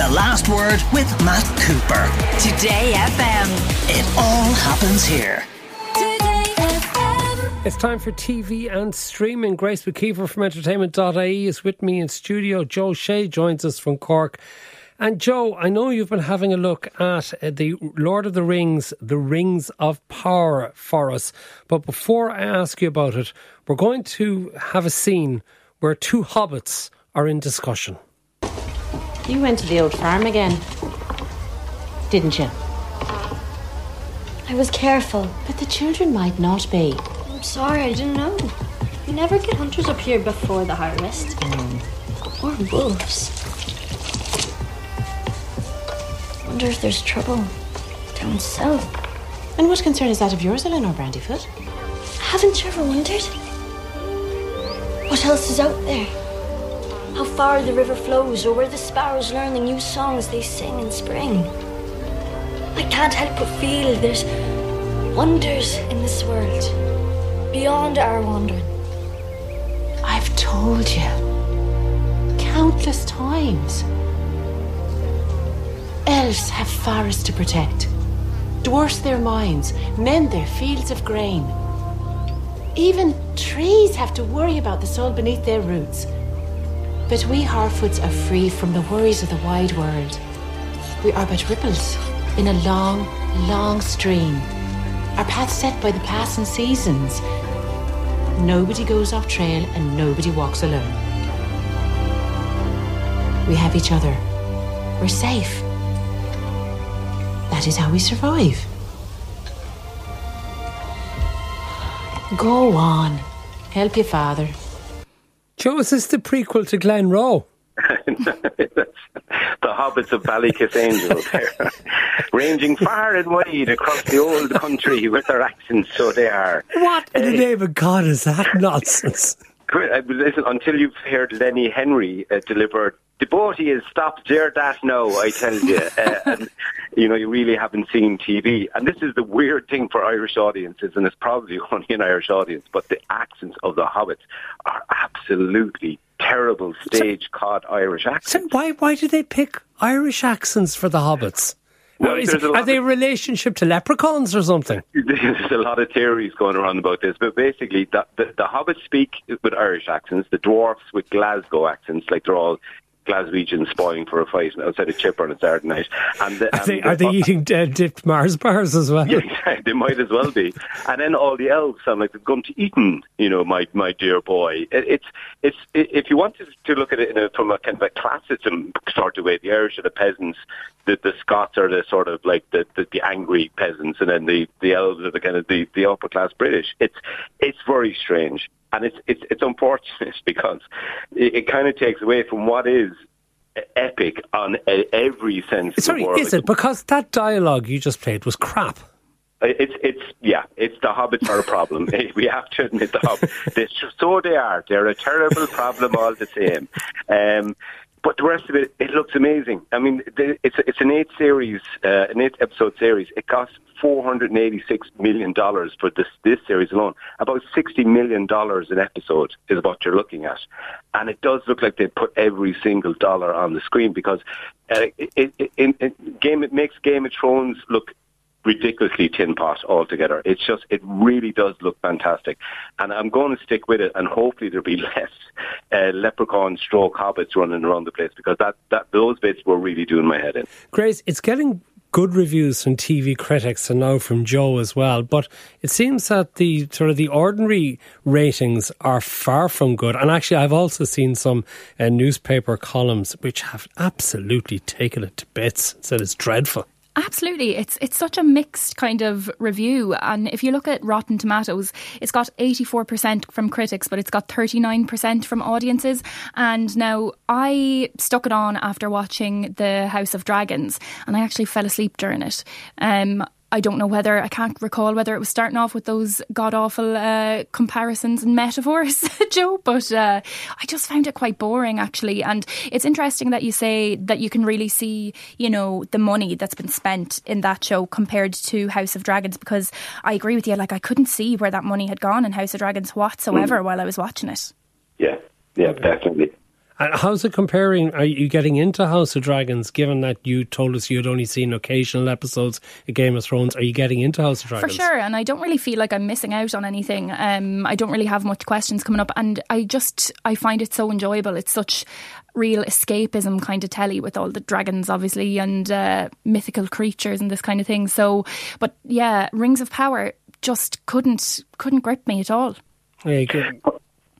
The Last Word with Matt Cooper. Today FM. It all happens here. Today FM. It's time for TV and streaming. Grace McKeever from entertainment.ie is with me in studio. Joe O'Shea joins us from Cork. And Joe, I know you've been having a look at uh, the Lord of the Rings, the Rings of Power for us. But before I ask you about it, we're going to have a scene where two hobbits are in discussion. You went to the old farm again, didn't you? I was careful. But the children might not be. I'm sorry, I didn't know. You never get hunters up here before the harvest. Mm. Or wolves. Wonder if there's trouble down south. And what concern is that of yours, Elanor Brandyfoot? Haven't you ever wondered? What else is out there? How far the river flows, or where the sparrows learn the new songs they sing in spring. I can't help but feel there's wonders in this world beyond our wandering. I've told you countless times. Elves have forests to protect, dwarfs their mines, mend their fields of grain. Even trees have to worry about the soil beneath their roots. But we Harfoots are free from the worries of the wide world. We are but ripples in a long, long stream. Our path set by the passing seasons. Nobody goes off trail and nobody walks alone. We have each other. We're safe. That is how we survive. Go on. Help your father. Joe, is this the prequel to Glenroe? the hobbits of Ballykissangel there, ranging far and wide across the old country with their accents, so they are. What in the Uh, name of God is that nonsense? Uh, Listen, until you've heard Lenny Henry uh, deliver, the boat is stop there that now, I tell you. Uh, and, you know, you really haven't seen TV. And this is the weird thing for Irish audiences, and it's probably only an Irish audience, but the accents of the hobbits are absolutely terrible stage caught Irish accents. So why why do they pick Irish accents for the hobbits? Well, Is- are they of- relationship to leprechauns or something? There's a lot of theories going around about this, but basically, the, the, the hobbits speak with Irish accents, the dwarfs with Glasgow accents, like they're all Glaswegians spoiling for a fight outside a chipper on a Saturday night. And the, Are they, the- are they eating uh, dipped Mars bars as well? Yeah, they might as well be. And then all the elves sound like they've gone to Eton, you know, my my dear boy. It, it's it's it, if you wanted to look at it in a, from a kind of a classism sort of way, the Irish are the peasants, the the Scots are the sort of like the the, the angry peasants, and then the the elves are the kind of the, the upper class British. It's it's very strange. And it's it's it's unfortunate because it, it kind of takes away from what is epic on every sense of Sorry, the word. is it? Because that dialogue you just played was crap. It's it's yeah, it's the hobbits are a problem. we have to admit the hobbits. They, so they are. They're a terrible problem all the same. Um, but the rest of it, it looks amazing. I mean, it's it's an eight series, uh, an eight episode series. It cost four hundred and eighty six million dollars for this this series alone. About sixty million dollars an episode is what you're looking at, and it does look like they put every single dollar on the screen because uh, it, it, it, it, game it makes Game of Thrones look ridiculously tin pot altogether. It's just, it really does look fantastic. And I'm going to stick with it and hopefully there'll be less uh, leprechaun stroke hobbits running around the place because that, that those bits were really doing my head in. Grace, it's getting good reviews from TV critics and now from Joe as well. But it seems that the sort of the ordinary ratings are far from good. And actually, I've also seen some uh, newspaper columns which have absolutely taken it to bits. Said it's dreadful. Absolutely. It's it's such a mixed kind of review. And if you look at Rotten Tomatoes, it's got 84% from critics, but it's got 39% from audiences. And now I stuck it on after watching The House of Dragons, and I actually fell asleep during it. Um, I don't know whether I can't recall whether it was starting off with those god awful uh, comparisons and metaphors, Joe. But uh, I just found it quite boring, actually. And it's interesting that you say that you can really see, you know, the money that's been spent in that show compared to House of Dragons. Because I agree with you, like I couldn't see where that money had gone in House of Dragons whatsoever while I was watching it. Yeah, yeah, definitely. And how's it comparing? Are you getting into House of Dragons, given that you told us you had only seen occasional episodes of Game of Thrones? Are you getting into House of Dragons? For sure, and I don't really feel like I'm missing out on anything. Um, I don't really have much questions coming up, and I just I find it so enjoyable. It's such real escapism kind of telly with all the dragons, obviously, and uh, mythical creatures and this kind of thing. So, but yeah, Rings of Power just couldn't couldn't grip me at all. Yeah.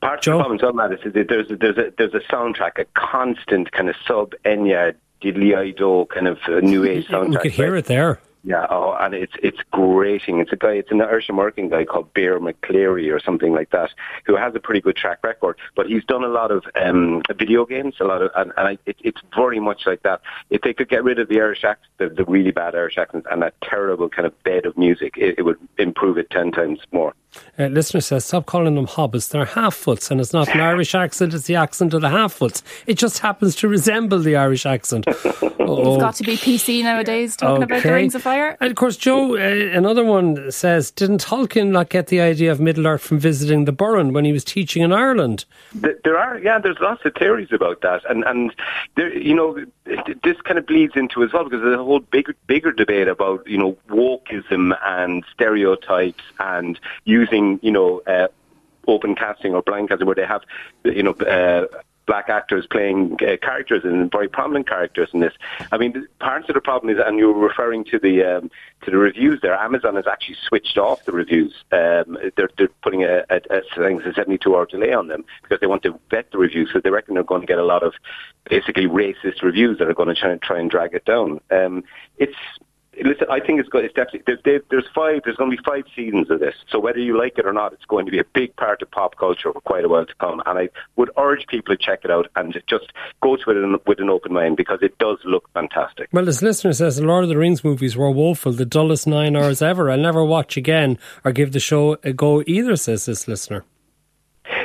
Part Joe? of the problem on that is that there's a, there's a there's a soundtrack, a constant kind of sub Enya diddly Ido kind of uh, new age soundtrack. We could hear right? it there. Yeah, oh, and it's it's grating. It's a guy. It's an Irish American guy called Bear McCreary or something like that, who has a pretty good track record. But he's done a lot of um, video games, a lot of, and, and I, it, it's very much like that. If they could get rid of the Irish accent, the, the really bad Irish accents, and that terrible kind of bed of music, it, it would improve it ten times more. Uh, listener says, stop calling them hobbits. They're half foots, and it's not an Irish accent, it's the accent of the half foots. It just happens to resemble the Irish accent. Oh, You've got to be PC nowadays talking about the. Rings of Fire. And of course, Joe, uh, another one says, didn't Tolkien not get the idea of Middle Earth from visiting the Burren when he was teaching in Ireland? There are, yeah, there's lots of theories about that, and and there, you know, it- this kind of bleeds into as well because there's a whole bigger bigger debate about you know wokeism and stereotypes and using you know uh, open casting or blind casting where they have you know. Uh, Black actors playing uh, characters and very prominent characters in this. I mean, parts of the problem is, and you were referring to the um, to the reviews there. Amazon has actually switched off the reviews. Um, they're, they're putting a, think it's a 72 hour delay on them because they want to vet the reviews because they reckon they're going to get a lot of basically racist reviews that are going to try, and, try and drag it down. Um, it's listen. I think it's good. It's definitely there, there, there's five. There's going to be five seasons of this. So whether you like it or not, it's going to be a big part of pop culture for quite a while to come. And I would urge people to check it out and just go to it in, with an open mind because it does look fantastic. Well, this listener says the Lord of the Rings movies were woeful, the dullest nine hours ever. I'll never watch again or give the show a go either, says this listener.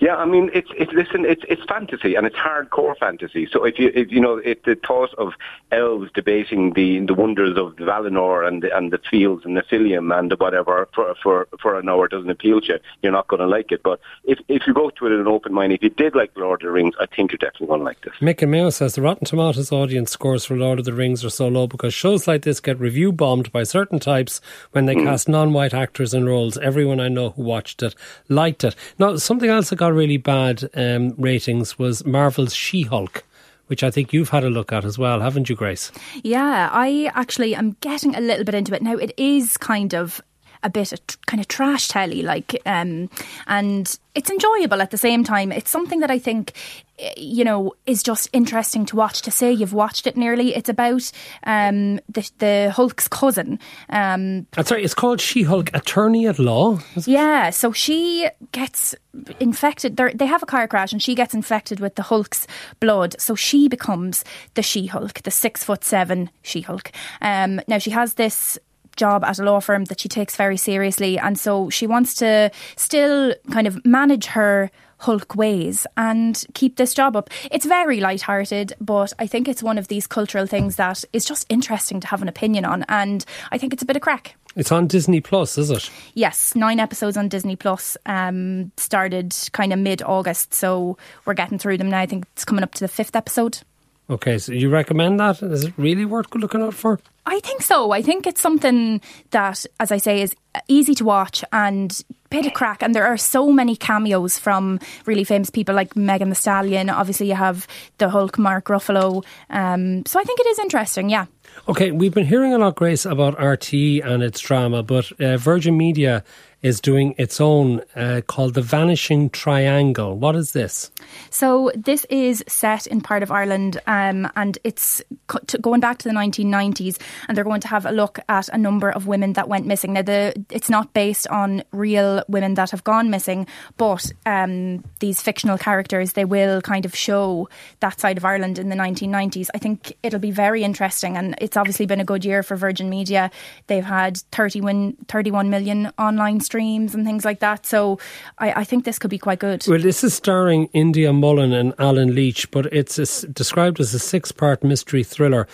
Yeah, I mean, it's it's listen, it's it's fantasy and it's hardcore fantasy. So if you if you know if the thought of elves debating the the wonders of Valinor and the, and the fields and the Nephilim and the whatever for for for an hour doesn't appeal to you, you're not going to like it. But if if you go to it in an open mind, if you did like Lord of the Rings, I think you're definitely going to like this. Mick and Mayo says the Rotten Tomatoes audience scores for Lord of the Rings are so low because shows like this get review bombed by certain types when they hmm. cast non white actors in roles. Everyone I know who watched it liked it. Now, something else that got really bad um, ratings was Marvel's She Hulk. Which I think you've had a look at as well, haven't you, Grace? Yeah, I actually am getting a little bit into it now. It is kind of a bit of tr- kind of trash telly, like, um, and it's enjoyable at the same time. It's something that I think, eh, you know, is just interesting to watch. To say you've watched it nearly, it's about um, the the Hulk's cousin. Um, That's right, it's called She Hulk Attorney at Law. yeah, so she gets infected. They're, they have a car crash, and she gets infected with the Hulk's blood. So she becomes the She Hulk, the six foot seven She Hulk. Um, now she has this job at a law firm that she takes very seriously, and so she wants to still kind of manage her. Hulk ways and keep this job up. It's very light-hearted, but I think it's one of these cultural things that is just interesting to have an opinion on, and I think it's a bit of crack. It's on Disney Plus, is it? Yes, nine episodes on Disney Plus. Um, started kind of mid August, so we're getting through them now. I think it's coming up to the fifth episode. Okay, so you recommend that? Is it really worth looking out for? I think so. I think it's something that, as I say, is easy to watch and bit of crack. And there are so many cameos from really famous people like Megan Thee Stallion. Obviously, you have the Hulk, Mark Ruffalo. Um, so I think it is interesting. Yeah. Okay, we've been hearing a lot, Grace, about RTÉ and its drama, but uh, Virgin Media is doing its own uh, called The Vanishing Triangle. What is this? So this is set in part of Ireland, um, and it's co- going back to the 1990s, and they're going to have a look at a number of women that went missing. Now, the it's not based on real women that have gone missing, but um, these fictional characters they will kind of show that side of Ireland in the 1990s. I think it'll be very interesting, and it's obviously been a good year for Virgin Media. They've had 31, 31 million online streams and things like that. So I, I think this could be quite good. Well, this is starring India Mullen and Allen Leech, but it's a s described as a six part mystery thriller.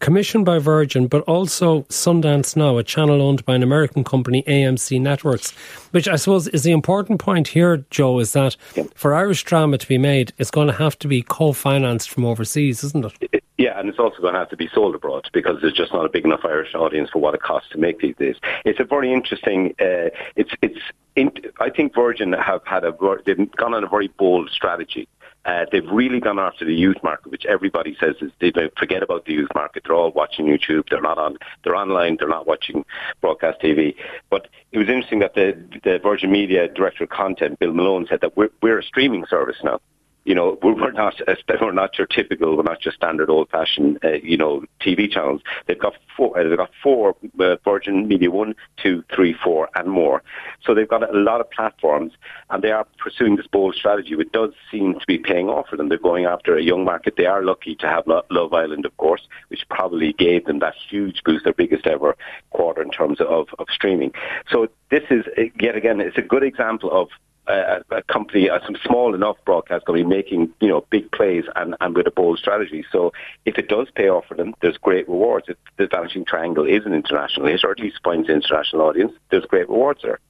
commissioned by Virgin, but also Sundance Now, a channel owned by an American company, AMC Networks. Which I suppose is the important point here, Joe, is that for Irish drama to be made, it's going to have to be co-financed from overseas, isn't it? Yeah, and it's also going to have to be sold abroad because there's just not a big enough Irish audience for what it costs to make these days. It's a very interesting. Uh, it's it's. In, I think Virgin have had a they've gone on a very bold strategy. Uh, they've really gone after the youth market, which everybody says is they forget about the youth market. They're all watching YouTube. They're not on. They're online. They're not watching broadcast TV. But it was interesting that the the Virgin Media director of content, Bill Malone, said that we're we're a streaming service now you know, we're not we're not your typical, we're not just standard old-fashioned, uh, you know, TV channels. They've got four, uh, they've got four uh, Virgin Media one, two, three, four, and more. So they've got a lot of platforms, and they are pursuing this bold strategy, which does seem to be paying off for them. They're going after a young market. They are lucky to have Love Island, of course, which probably gave them that huge boost, their biggest ever quarter in terms of, of streaming. So this is yet again, it's a good example of a, a company, a some small enough broadcast company making you know big plays and, and with a bold strategy. So if it does pay off for them, there's great rewards. If the Vanishing Triangle is an international hit, or at least finds an international audience, there's great rewards there.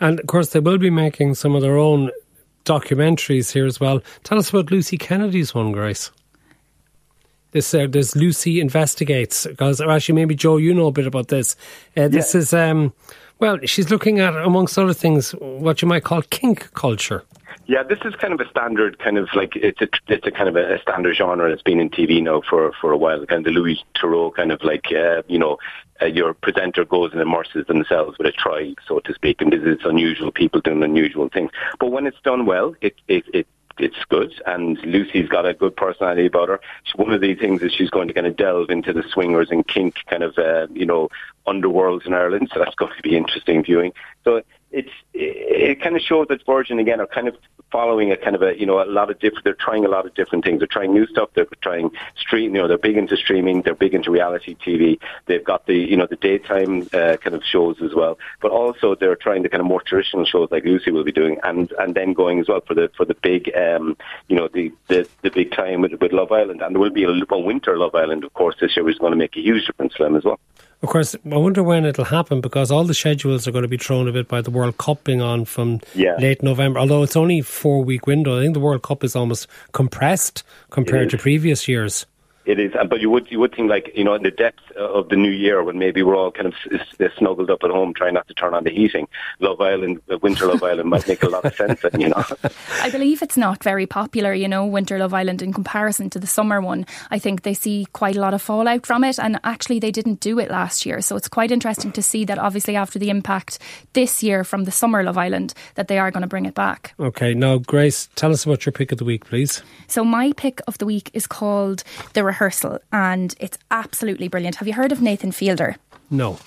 And of course, they will be making some of their own documentaries here as well. Tell us about Lucy Kennedy's one, Grace. This uh, this Lucy investigates because actually maybe Joe, you know a bit about this. Uh, this yeah. is. Um, well, she's looking at, amongst other things, what you might call kink culture. Yeah, this is kind of a standard kind of like it's a it's a kind of a, standard genre that's been in TV now for for a while. Kind of the Louis Theroux kind of like uh, you know uh, your presenter goes and immerses themselves with a tribe, so to speak, and visits unusual people doing unusual things. But when it's done well, it it, it it's good, and Lucy's got a good personality about her. One of the things is she's going to kind of delve into the swingers and kink kind of, uh, you know, underworlds in Ireland, so that's going to be interesting viewing. So it's it, it kind of shows that Virgin again are kind of following a kind of a you know a lot of different. They're trying a lot of different things. They're trying new stuff. They're trying stream. You know, they're big into streaming. They're big into reality TV. They've got the you know the daytime uh, kind of shows as well. But also they're trying the kind of more traditional shows like Lucy will be doing, and and then going as well for the for the big um, you know the, the the big time with, with Love Island. And there will be a, a winter Love Island, of course, this year, which is going to make a huge difference for them as well. Of course, I wonder when it'll happen because all the schedules are going to be thrown a bit by the World Cup being on from yeah. late November. Although it's only four week window, I think the World Cup is almost compressed compared to previous years. It is, but you would you would think like you know in the depth of the new year when maybe we're all kind of snuggled up at home trying not to turn on the heating. Love Island, uh, Winter Love Island might make a lot of sense. you know, I believe it's not very popular. You know, Winter Love Island in comparison to the summer one. I think they see quite a lot of fallout from it, and actually they didn't do it last year. So it's quite interesting to see that obviously after the impact this year from the summer Love Island that they are going to bring it back. Okay, now Grace, tell us about your pick of the week, please. So my pick of the week is called the rehearsal, and it's absolutely brilliant. Have you heard of Nathan Fielder? No.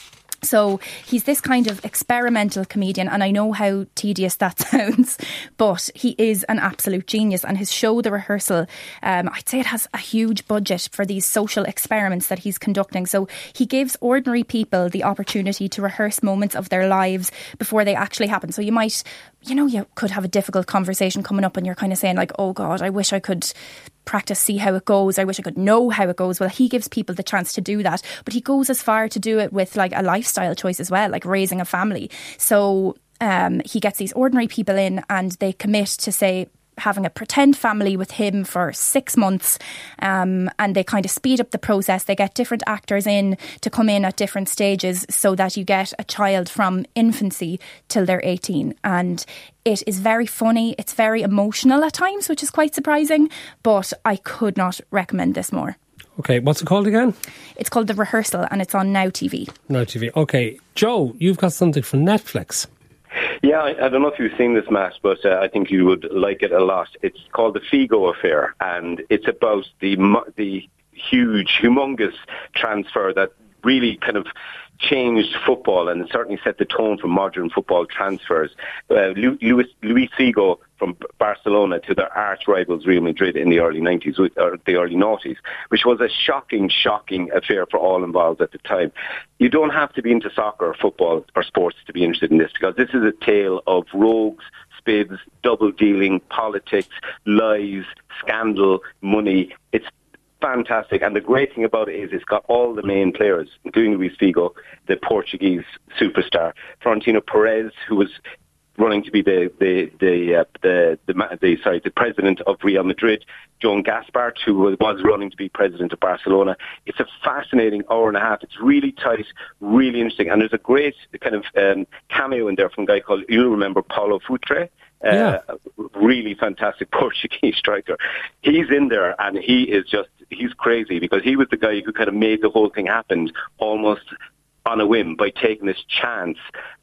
So he's this kind of experimental comedian, and I know how tedious that sounds, but he is an absolute genius. And his show, The Rehearsal, um, I'd say it has a huge budget for these social experiments that he's conducting. So he gives ordinary people the opportunity to rehearse moments of their lives before they actually happen. So you might, you know, you could have a difficult conversation coming up, and you're kind of saying, like, oh God, I wish I could practice, see how it goes. I wish I could know how it goes. Well, he gives people the chance to do that, but he goes as far to do it with like a lifestyle choice as well, like raising a family. So um, he gets these ordinary people in and they commit to say, having a pretend family with him for six months um, and they kind of speed up the process. They get different actors in to come in at different stages so that you get a child from infancy till they're 18. And it is very funny, it's very emotional at times, which is quite surprising, but I could not recommend this more. Okay, what's it called again? It's called The Rehearsal and it's on Now TV. Now TV. Okay, Joe, you've got something from Netflix. Yeah, I, I, don't know if you've seen this match, but uh, I think you would like it a lot. It's called the Figo Affair, and it's about the the huge, humongous transfer that really kind of changed football and certainly set the tone for modern football transfers. Uh, Luis, Figo from Barcelona to their arch rivals Real Madrid in the early 90s, or the early noughties, which was a shocking, shocking affair for all involved at the time. You don't have to be into soccer football or sports to be interested in this because this is a tale of rogues, spids, double dealing, politics, lies, scandal, money. It's fantastic. And the great thing about it is it's got all the main players, including Luis Figo, the Portuguese superstar, Florentino Perez, who was running to be the the the, uh, the, the, the sorry the president of Real Madrid, Joan Gaspart, who was running to be president of Barcelona. It's a fascinating hour and a half. It's really tight, really interesting, and there's a great kind of um, cameo in there from a guy called you'll remember Paulo Futre. Uh, yeah. really fantastic Portuguese striker. He's in there and he is just, he's crazy because he was the guy who kind of made the whole thing happen almost on a whim by taking this chance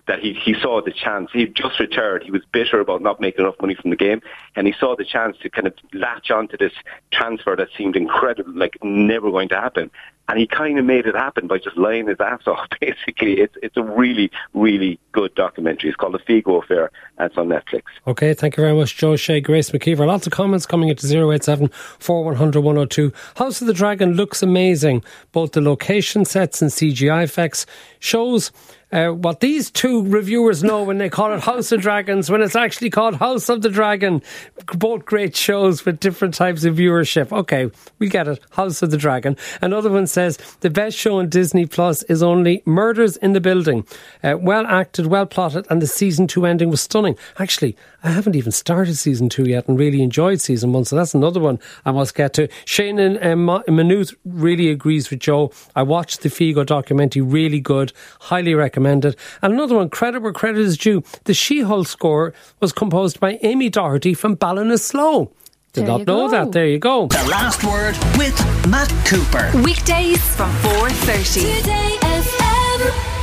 that he, he saw the chance. He just retired. He was bitter about not making enough money from the game, and he saw the chance to kind of latch onto this transfer that seemed incredible, like never going to happen. And he kind of made it happen by just lying his ass off. Basically, it's it's a really really good documentary. It's called The Figo Affair, and it's on Netflix. Okay, thank you very much, Joe O'Shea, Grace McKeever. Lots of comments coming into 087 4100 102. House of the Dragon looks amazing. Both the location sets and CGI effects shows uh, what these two reviewers know when they call it House of Dragons, when it's actually called House of the Dragon. Both great shows with different types of viewership. Okay, we get it. House of the Dragon. Another one says the best show on Disney Plus is only Murders in the Building. Uh, well acted, well plotted, and the season two ending was stunning. Actually, I haven't even started season two yet and really enjoyed season one, so that's another one I must get to. Shane and um, really agrees with Joe. I watched the Figo documentary, really good, highly recommended. And another one, credit where credit is due. The She-Hulk score was composed by Amie Doherty from Ballinasloe. Did there not know go. that. There you go. The last word with Matt Cooper. Weekdays from 4.30. Today FM.